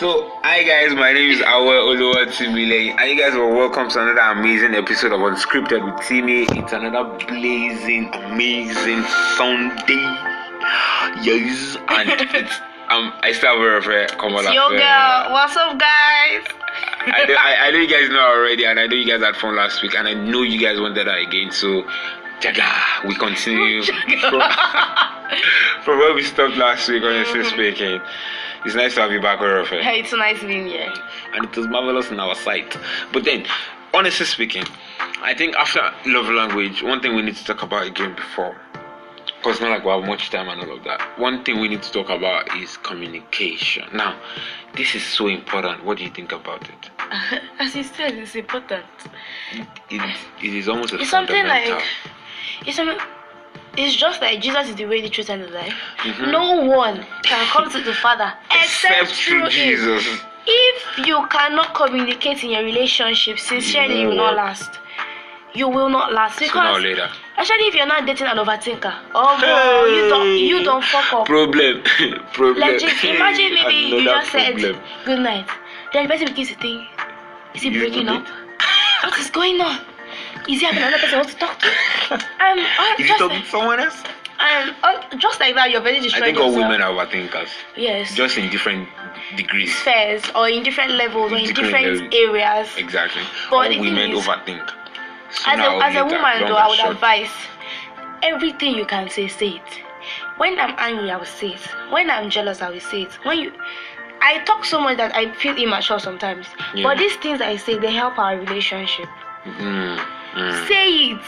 So, hi guys, my name is Awe Oluwa Timile, and you guys are welcome to another amazing episode of Unscripted with Timmy. It's another blazing, amazing Sunday. Yes, and it's um, I still have a very Kamala. It's your girl. What's up, guys? I, know, I, I know you guys know already, and I know you guys had fun last week, and I know you guys wanted that again. So, Jaga, we continue from, from where we stopped last week. Honestly speaking, it's nice to have you back, Orofe. Hey, it's nice being here. and it was marvelous in our sight. But then, honestly speaking, I think after love language, one thing we need to talk about again before, because it's not like we have much time and all of that. One thing we need to talk about is communication. Now, this is so important. What do you think about it? As you said, it's important. It, it is almost a It's something like it's some, it's just that Jesus is the way, the truth, and the life. Mhm. No one can come to the Father except, through Him. Jesus. If you cannot communicate in your relationship sincerely, you will not last. You will not last Sooner or because later. especially if you're not dating an overthinker. Oh, bro, you don't you don't fuck up. Problem. problem. Legit, imagine maybe you just said good night. Then the person begins to think, is he breaking up? What is going on? Is he having another person wants to talk to? Um, Is he just, talking to someone else? um, just like that, you're very I think all yourself. women are overthinkers, Yes. just in different degrees. Fairs or in different levels or in Different different areas. Exactly. But all women is- overthink. As a, as a woman, though, I would short. advise everything you can say, say it. When I'm angry, I will say it. When I'm jealous, I will say it. When you, I talk so much that I feel immature sometimes. Yeah. But these things I say, they help our relationship. Mm, mm. Say it.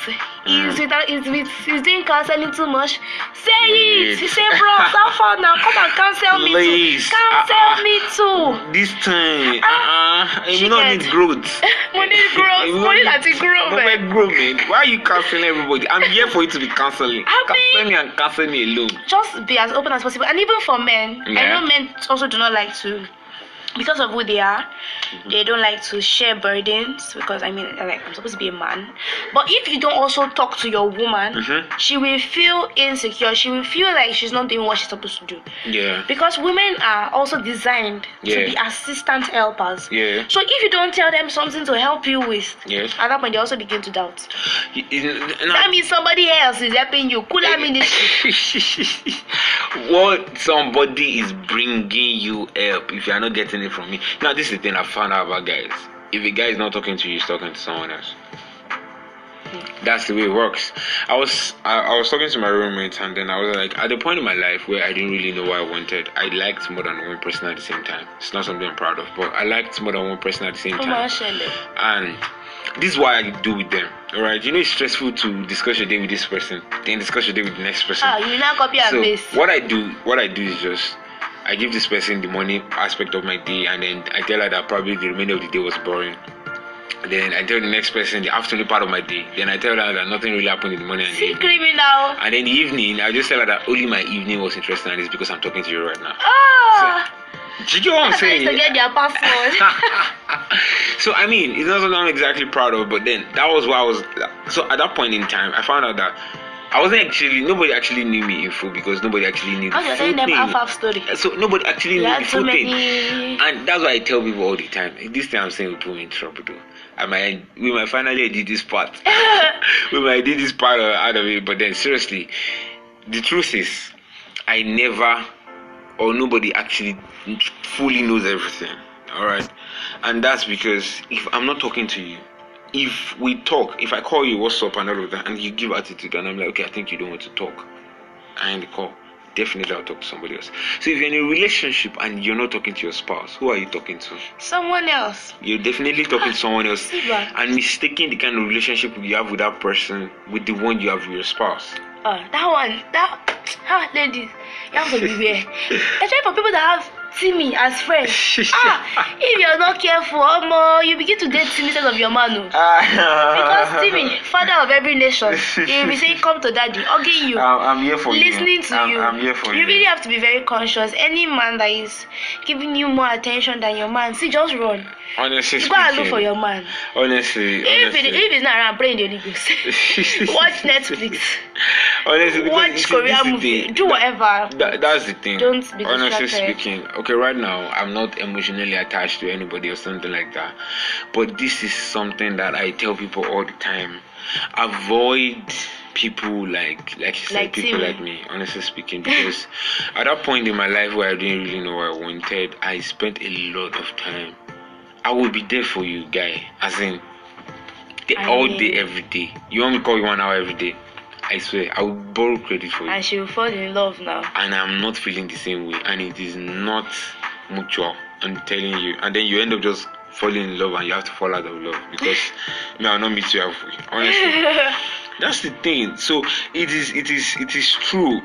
Is Mm. without is with is doing counseling too much. Say it. Please. Say, bro, stop for now. Come and cancel me too. Cancel Uh-uh. me too. This time, Ah, uh-uh, you don't need growth. Money growth. Money need- is grow, But man. grow, man. Why are you canceling everybody? I'm here for you to be canceling. I Cancel mean- me and cancel me alone. just be as open as possible and even for men i Yeah. know men also do not like to because of who they are they don't like to share burdens because i mean like i'm supposed to be a man but if you don't also talk to your woman Mhm. she will feel insecure she will feel like she's not doing what she's supposed to do Yeah. because women are also designed Yeah. to be assistant helpers Yeah. so if you don't tell them something to help you with Yes. at that point they also begin to doubt You- you- now- that means somebody else is helping you kula ministry what somebody is bringing you help if you are not getting it from me. Now, this is the thing I found out about guys. If a guy is not talking to you, he's talking to someone else. That's the way it works. I was I, I was talking to my roommate and then I was like at the point in my life where I didn't really know what I wanted. I liked more than one person at the same time. It's not something I'm proud of, but I liked more than one person at the same time and this is what I do with them. Alright, you know it's stressful to discuss your day with this person, then discuss your day with the next person. ah you now copy and so paste what I do, what I do is just I give this person the money aspect of my day, and then I tell her that probably the remainder of the day was boring. Then I tell the next person the afternoon part of my day. Then I tell her that nothing really happened in the morning and the See criminal. And then the evening, I just tell her that only my evening was interesting, and it's because I'm talking to you right now. Ah, Do you get what I'm I saying? to get their password. so I mean, it's not something I'm exactly proud of, but then that was what I was. So at that point in time, I found out that I wasn't actually nobody actually knew me in full because nobody actually knew you're full telling them half half story. So nobody actually knew the full thing, and that's why I tell people all the time. This thing I'm saying will put me in trouble, though. I might, we might finally did this part. we might edit this part out of it, but then seriously, the truth is, I never or nobody actually fully knows everything. All right, and that's because if I'm not talking to you, if we talk, if I call you, what's up, and all of that, and you give attitude, and I'm like, okay, I think you don't want to talk, I end the call. Definitely, I'll talk to somebody else. So, if you're in a relationship and you're not talking to your spouse, who are you talking to? Someone else. You're definitely talking to someone else and mistaking the kind of relationship you have with that person with the one you have with your spouse. Uh, that one. That. Ah, ladies. You have to beware. Especially for people that have Timmy as friends. ah, if you're not careful, um, you begin to date Timmy instead of your man. oh. Because Timmy, father of every nation, he will be saying, Come to daddy, hugging you. I'm, I'm here for listening you. to I'm, you. I'm here for you. you really have to be very conscious. Any man that is giving you more attention than your man, see, just run. honestly Go and look speaking, for your man. Honestly, If, it, honestly. if it's not around, pray in the Ghost. Watch Netflix. Honestly, Watch Korean movie. Do whatever. That, that's the thing. Don't be Honestly distracted. speaking, okay, right now I'm not emotionally attached to anybody or something like that. But this is something that I tell people all the time. Avoid people like like you said, Like people like me, honestly speaking, because at that point in my life where I didn't really know what I wanted, I spent a lot of time. I will be there for you, guy. As in the- all mean- day, every day. You want me to call you one hour every day? I swear, I will borrow credit for you And she will fall in love now. and I'm not feeling the same way, and it is not mutual. I'm telling you, and then you end up just falling in love, and you have to fall out of love because me, I'll not meet you halfway. Honestly, that's the thing. So it is, it is, it is true.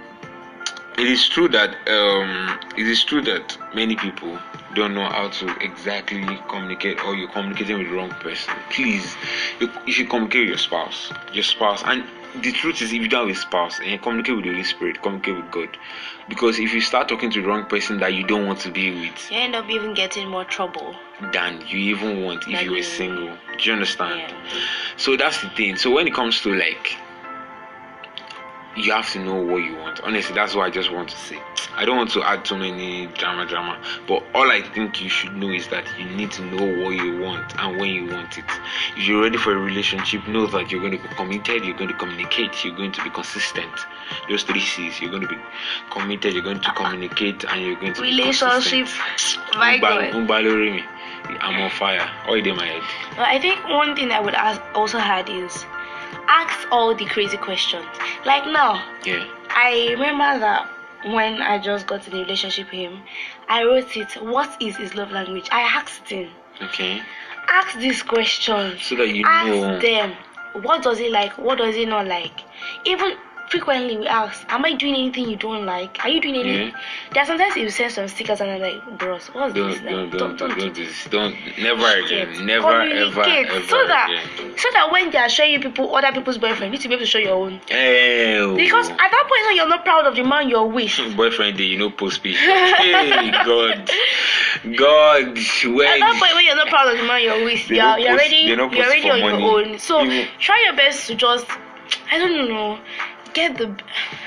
It is true that um, it is true that many people don't know how to exactly communicate, or you're communicating with the wrong person. Please, you, you should communicate with your spouse, your spouse, and the truth is, if you don't have a spouse and you communicate with the Holy Spirit, communicate with God, because if you start talking to the wrong person that you don't want to be with, You end up even getting more trouble. than you even want if you were single. Do you understand? Yeah. So that's the thing. So when it comes to like, you have to know what you want. Honestly, that's what I just want to say. I don't want to add too many drama, drama. But all I think you should know is that you need to know what you want and when you want it. If you're ready for a relationship, know that you're going to be committed, you're going to communicate, you're going to be consistent. Those three C's. You're going to be committed, you're going to communicate, and you're going to be Relationship. consistent. My God. I'm on fire. All in my head. I think one thing I would also add is ask all the crazy questions. Like now, Yeah. I remember that when I just got to the relationship with him, I wrote it, What is his love language? I asked him. Okay. Ask these questions. So that you ask know. them. What does he like? What does he not like? Even frequently we ask, Am I doing anything you don't like? Are you doing anything? Mm-hmm. Yeah. There are sometimes you send some stickers and I'm like, bros, what's Don't, this? Like, don't, don't, don't, do don't, this. this. Don't, never again. Never, ever, ever so that again. so that when they are showing you people other people's boyfriend, you need to be able to show your own. Ew. Because at that point you're not proud of the man you're with. boyfriend you know, post speech. hey, God, God, when At that point when you're not proud of the man you're with, you're, don't you're post- already you're already on money. your own. So You- try your best to just I don't know get the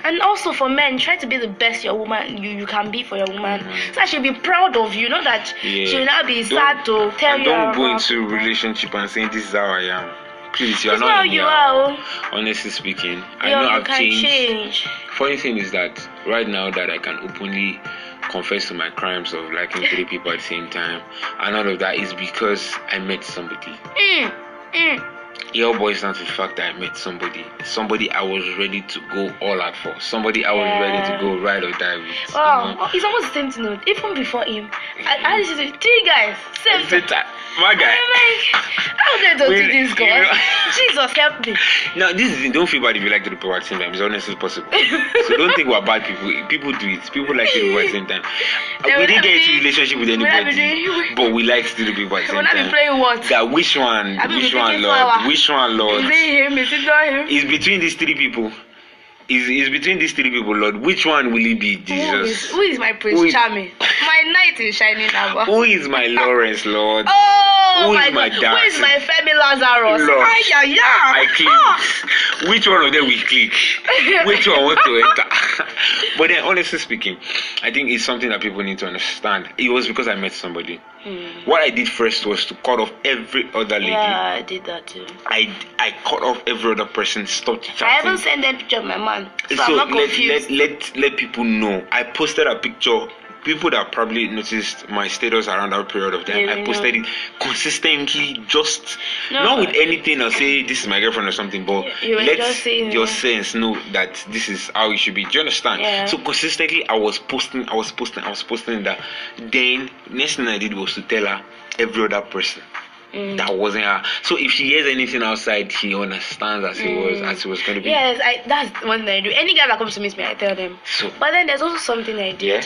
and also for men try to be the best your woman you, you can be for your woman Mhm. so she'll be proud of you not that Yeah. she'll not be Don't- sad to tell and you don't go into relationship and saying this is how I am. Please, you are It's not. not how you are, Honestly speaking, I know I've changed. change Funny thing is that right now that I can openly confess to my crimes of liking three people at the same time, and all of that is because I met somebody. mm, mm. It all boils down to the fact that I met somebody, somebody I was ready to go all out for, somebody I was ready to Yeah. go ride or die with. you Wow, know? it's almost the same thing. no? Even before him, I, I to say, three guys, same time. it, My guy. I'm like, how did I do this, you God? know- Jesus help me. Now, this is don't feel bad if you like three people at the same time. It's honestly possible. so don't think we're bad people. People do it. People like three people at the same time. We didn't get into relationship with anybody, but we like three people at the same not be time. playing what? That which one? Which one, Lord? Which one, Lord? Is it him? Is it not him? It's between these three people. Is is between these three people, Lord? Which one will it be, Who is, Jesus? who is my Prince Charming? My knight in shining armor. Who is my Lawrence, Lord? Oh Who is my my God! Who is my Femi Lazarus? Lord. Ay, ay, ay. I clicked. Which one of them we click? Which one wants to enter? but then, honestly speaking, I think it's something that people need to understand. It was because I met somebody. Hmm. What I did first was to cut off every other lady. Yeah, I did that too. I I cut off every other person. Stopped chatting. I haven't sent them picture of my man, so, so I'm not let, confused. let let let people know. I posted a picture. People that probably noticed my status around that period of time, They I posted know. it consistently, just No. not with anything or say this is my girlfriend or something, but You let just saying, your sense know that this is how it should be. Do you understand? Yeah. So consistently, I was posting, I was posting, I was posting that. Then next thing I did was to tell her every other person. Mm. That wasn't her. So if she hears anything outside, she understands as it was as it was going to be. Yes, I, that's one thing I do. Any guy that comes to meet me, I tell them. So But then there's also something I did. yeah,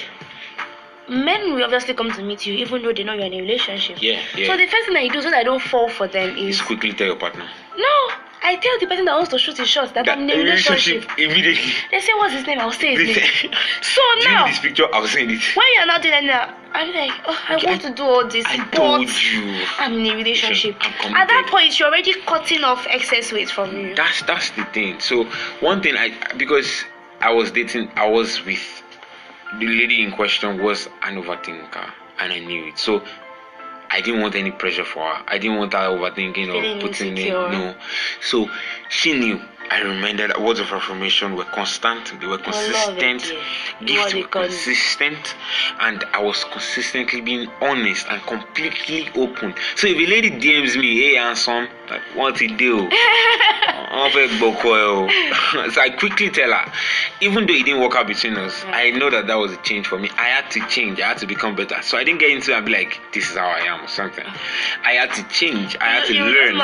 Men will obviously come to meet you even though they know you're in a relationship. yeah, yeah. So the first thing I do so that I don't fall for them is Just quickly tell your partner. no. I tell the person that wants to shoot his shot that, That I'm in a relationship. immediately. They say, what's his name? I'll say his name. say, So now, this picture. I'll send it. when you're not doing that, I'm like, oh, I Okay, want to do all this, I but told you. I'm in a relationship. At that point, you're already cutting off excess weight from you. That's that's the thing. So one thing I because I was dating, I was with the lady in question was an overthinker, and I knew it. So I didn't want any pressure for her. I didn't want her overthinking or putting in insecure. no. So she knew. I remember that words of affirmation were constant. They were consistent. Gifts were consistent, and I was consistently being honest and completely open. So if a lady DMs me, "Hey, handsome," like, what it do? wọ́n fẹ́ gbọ́kọ ẹ o. So i quickly tell her. Even though it didn't work out between us i know that that was a change for me. I had to change. I had to become better. So i didn't get into it and be like this is how i am or something. I had to change. I had to You- learn.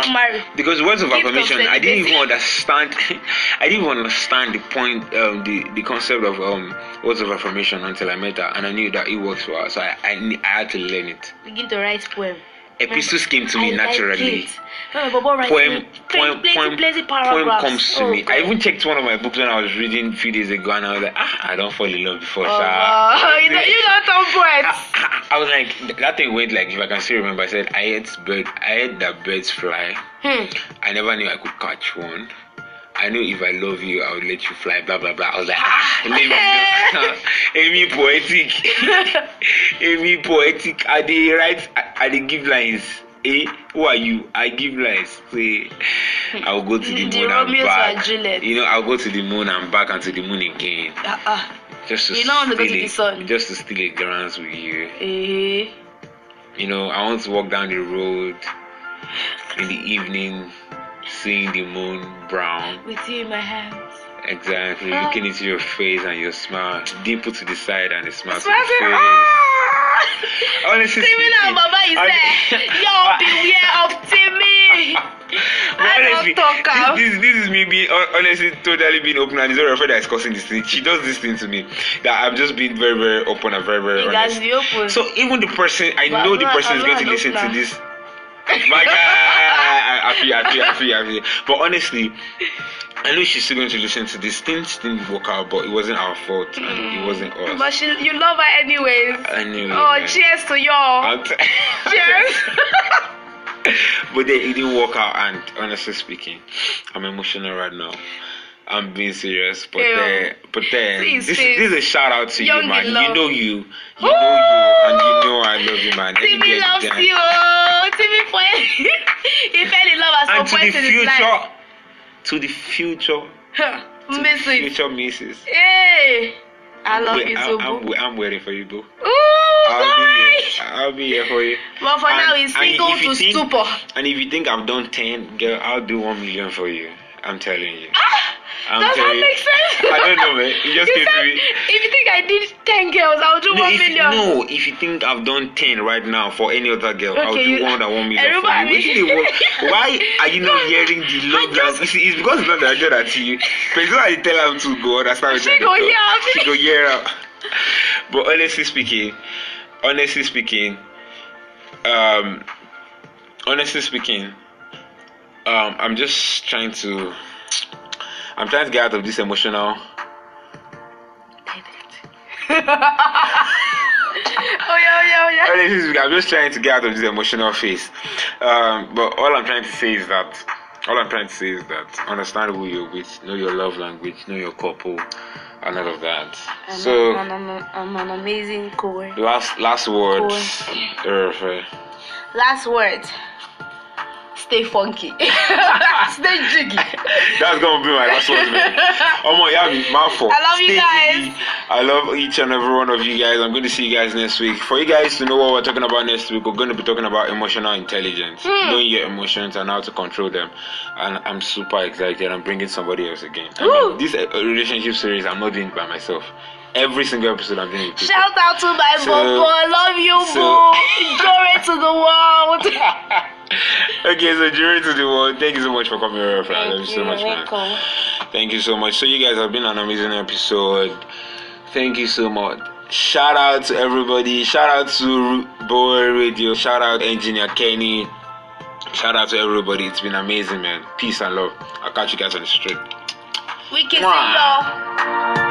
because words of affirmation i didn't even understand i didn't even understand the point um, the the concept of um, words of affirmation until i met her and i knew that it works for her so i i, I had to learn it Begin to write poem. epistles came to me I like naturally. When my poem, poem, poem, poem comes to Oh, me. I even checked one of my books when I was reading a few days ago, and I was like, ah, I don't fall in love before. Oh, sha." wow. you know, you know some poets. I, was like, that thing went like, if I can still remember, I said, I ate bird, I ate that birds fly. Hmm. I never knew I could catch one. I knew if I love you, I would let you fly. Blah blah blah. I was like, ah, let me Amy poetic, Amy poetic. I they write, I, I they give lines. Eh, who are you? I give lines. Say, I'll go to the, The moon and back. You know, I'll go to the moon and back and to the moon again. Uh-uh. Just to You don't want to go to the sun. Just to steal a glance with you. Eh. You know, I want to walk down the road in the evening, seeing the moon brown. With you in my hands. Exactly, Ah. looking into your face and your smile, dimple to the side and a smile to the face. ah! Honestly Timmy now, Baba is there. Yo, beware of Timmy. But I don't honestly, this, this, this is me being honestly totally being open and it's not afraid that is causing this thing. She does this thing to me that I'm just being very, very open and very, very guys honest. So even the person, I But know I'm the not- person I'm is going to listen to this. My God, happy, happy, happy, happy. But honestly, I know she's still going to listen to this. Things didn't work out, but it wasn't our fault and it mm. wasn't us. But she, you love her anyways. Anyway, Oh, man. cheers to y'all. T- Cheers. but then it didn't work out, and honestly speaking, I'm emotional right now. I'm being serious, but Ew. then, but then, Please, this, please. this is a shout out to Young you, man. You know you, you know you, and you know I love you, man. Timmy loves done. you. Timmy fell. he fell in love at some And point the in his future, life. to the future, Huh, to the Miss future misses. Hey, I love Wait, you so I'm, boo. I'm waiting for you, boo. Ooh, I'll be sorry. here. I'll be here for you. But for now, And- he's and single to think- stupor. And if you think I've done 10, girl, I'll do 1 million for you. I'm telling you. Ah, I'm does that telling you. make sense? I don't know, man. It just you came to said, me. If you think I did 10 girls, I'll do No 1 if, million. no, if you think I've done 10 right now for any other girl, I'll Okay, do you- more than 1 million for you. The Why are you not hearing the love I that you see, It's because it's not that good at you. But it's not that you tell her to go understand what She go hear. She go hear out. But honestly speaking, honestly speaking, um, honestly speaking, um, I'm just trying to, I'm trying to get out of this emotional. oh, yeah, oh, yeah, oh, yeah. I'm just trying to get out of this emotional phase. Um, but all I'm trying to say is that, all I'm trying to say is that understand who you're with, know your love language, know your couple, and all of that. So, I'm, I'm, I'm an amazing core. last last words. Uh, Last word. Stay funky. Stay jiggy. That's gonna be my last word, man. Oh my yeah, my fault. I love you guys. easy. I love each and every one of you guys. I'm going to see you guys next week. For you guys to know what we're talking about next week, we're going to be talking about emotional intelligence, Hmm. knowing your emotions and how to control them. And I'm super excited. I'm bringing somebody else again. I mean, this uh, relationship series, I'm not doing it by myself. Every single episode, I'm doing with. Shout out to my So- bobo. I love you, so- boo. Joy to the world. okay, so jury to the world. Thank you so much for coming over. I love you so much, man. Thank you so much. So you guys have been an amazing episode. Thank you so much. Shout out to everybody. Shout out to Boy Radio. Shout out Engineer Kenny. Shout out to everybody. It's been amazing, man. Peace and love. I'll catch you guys on the street. We can see y'all.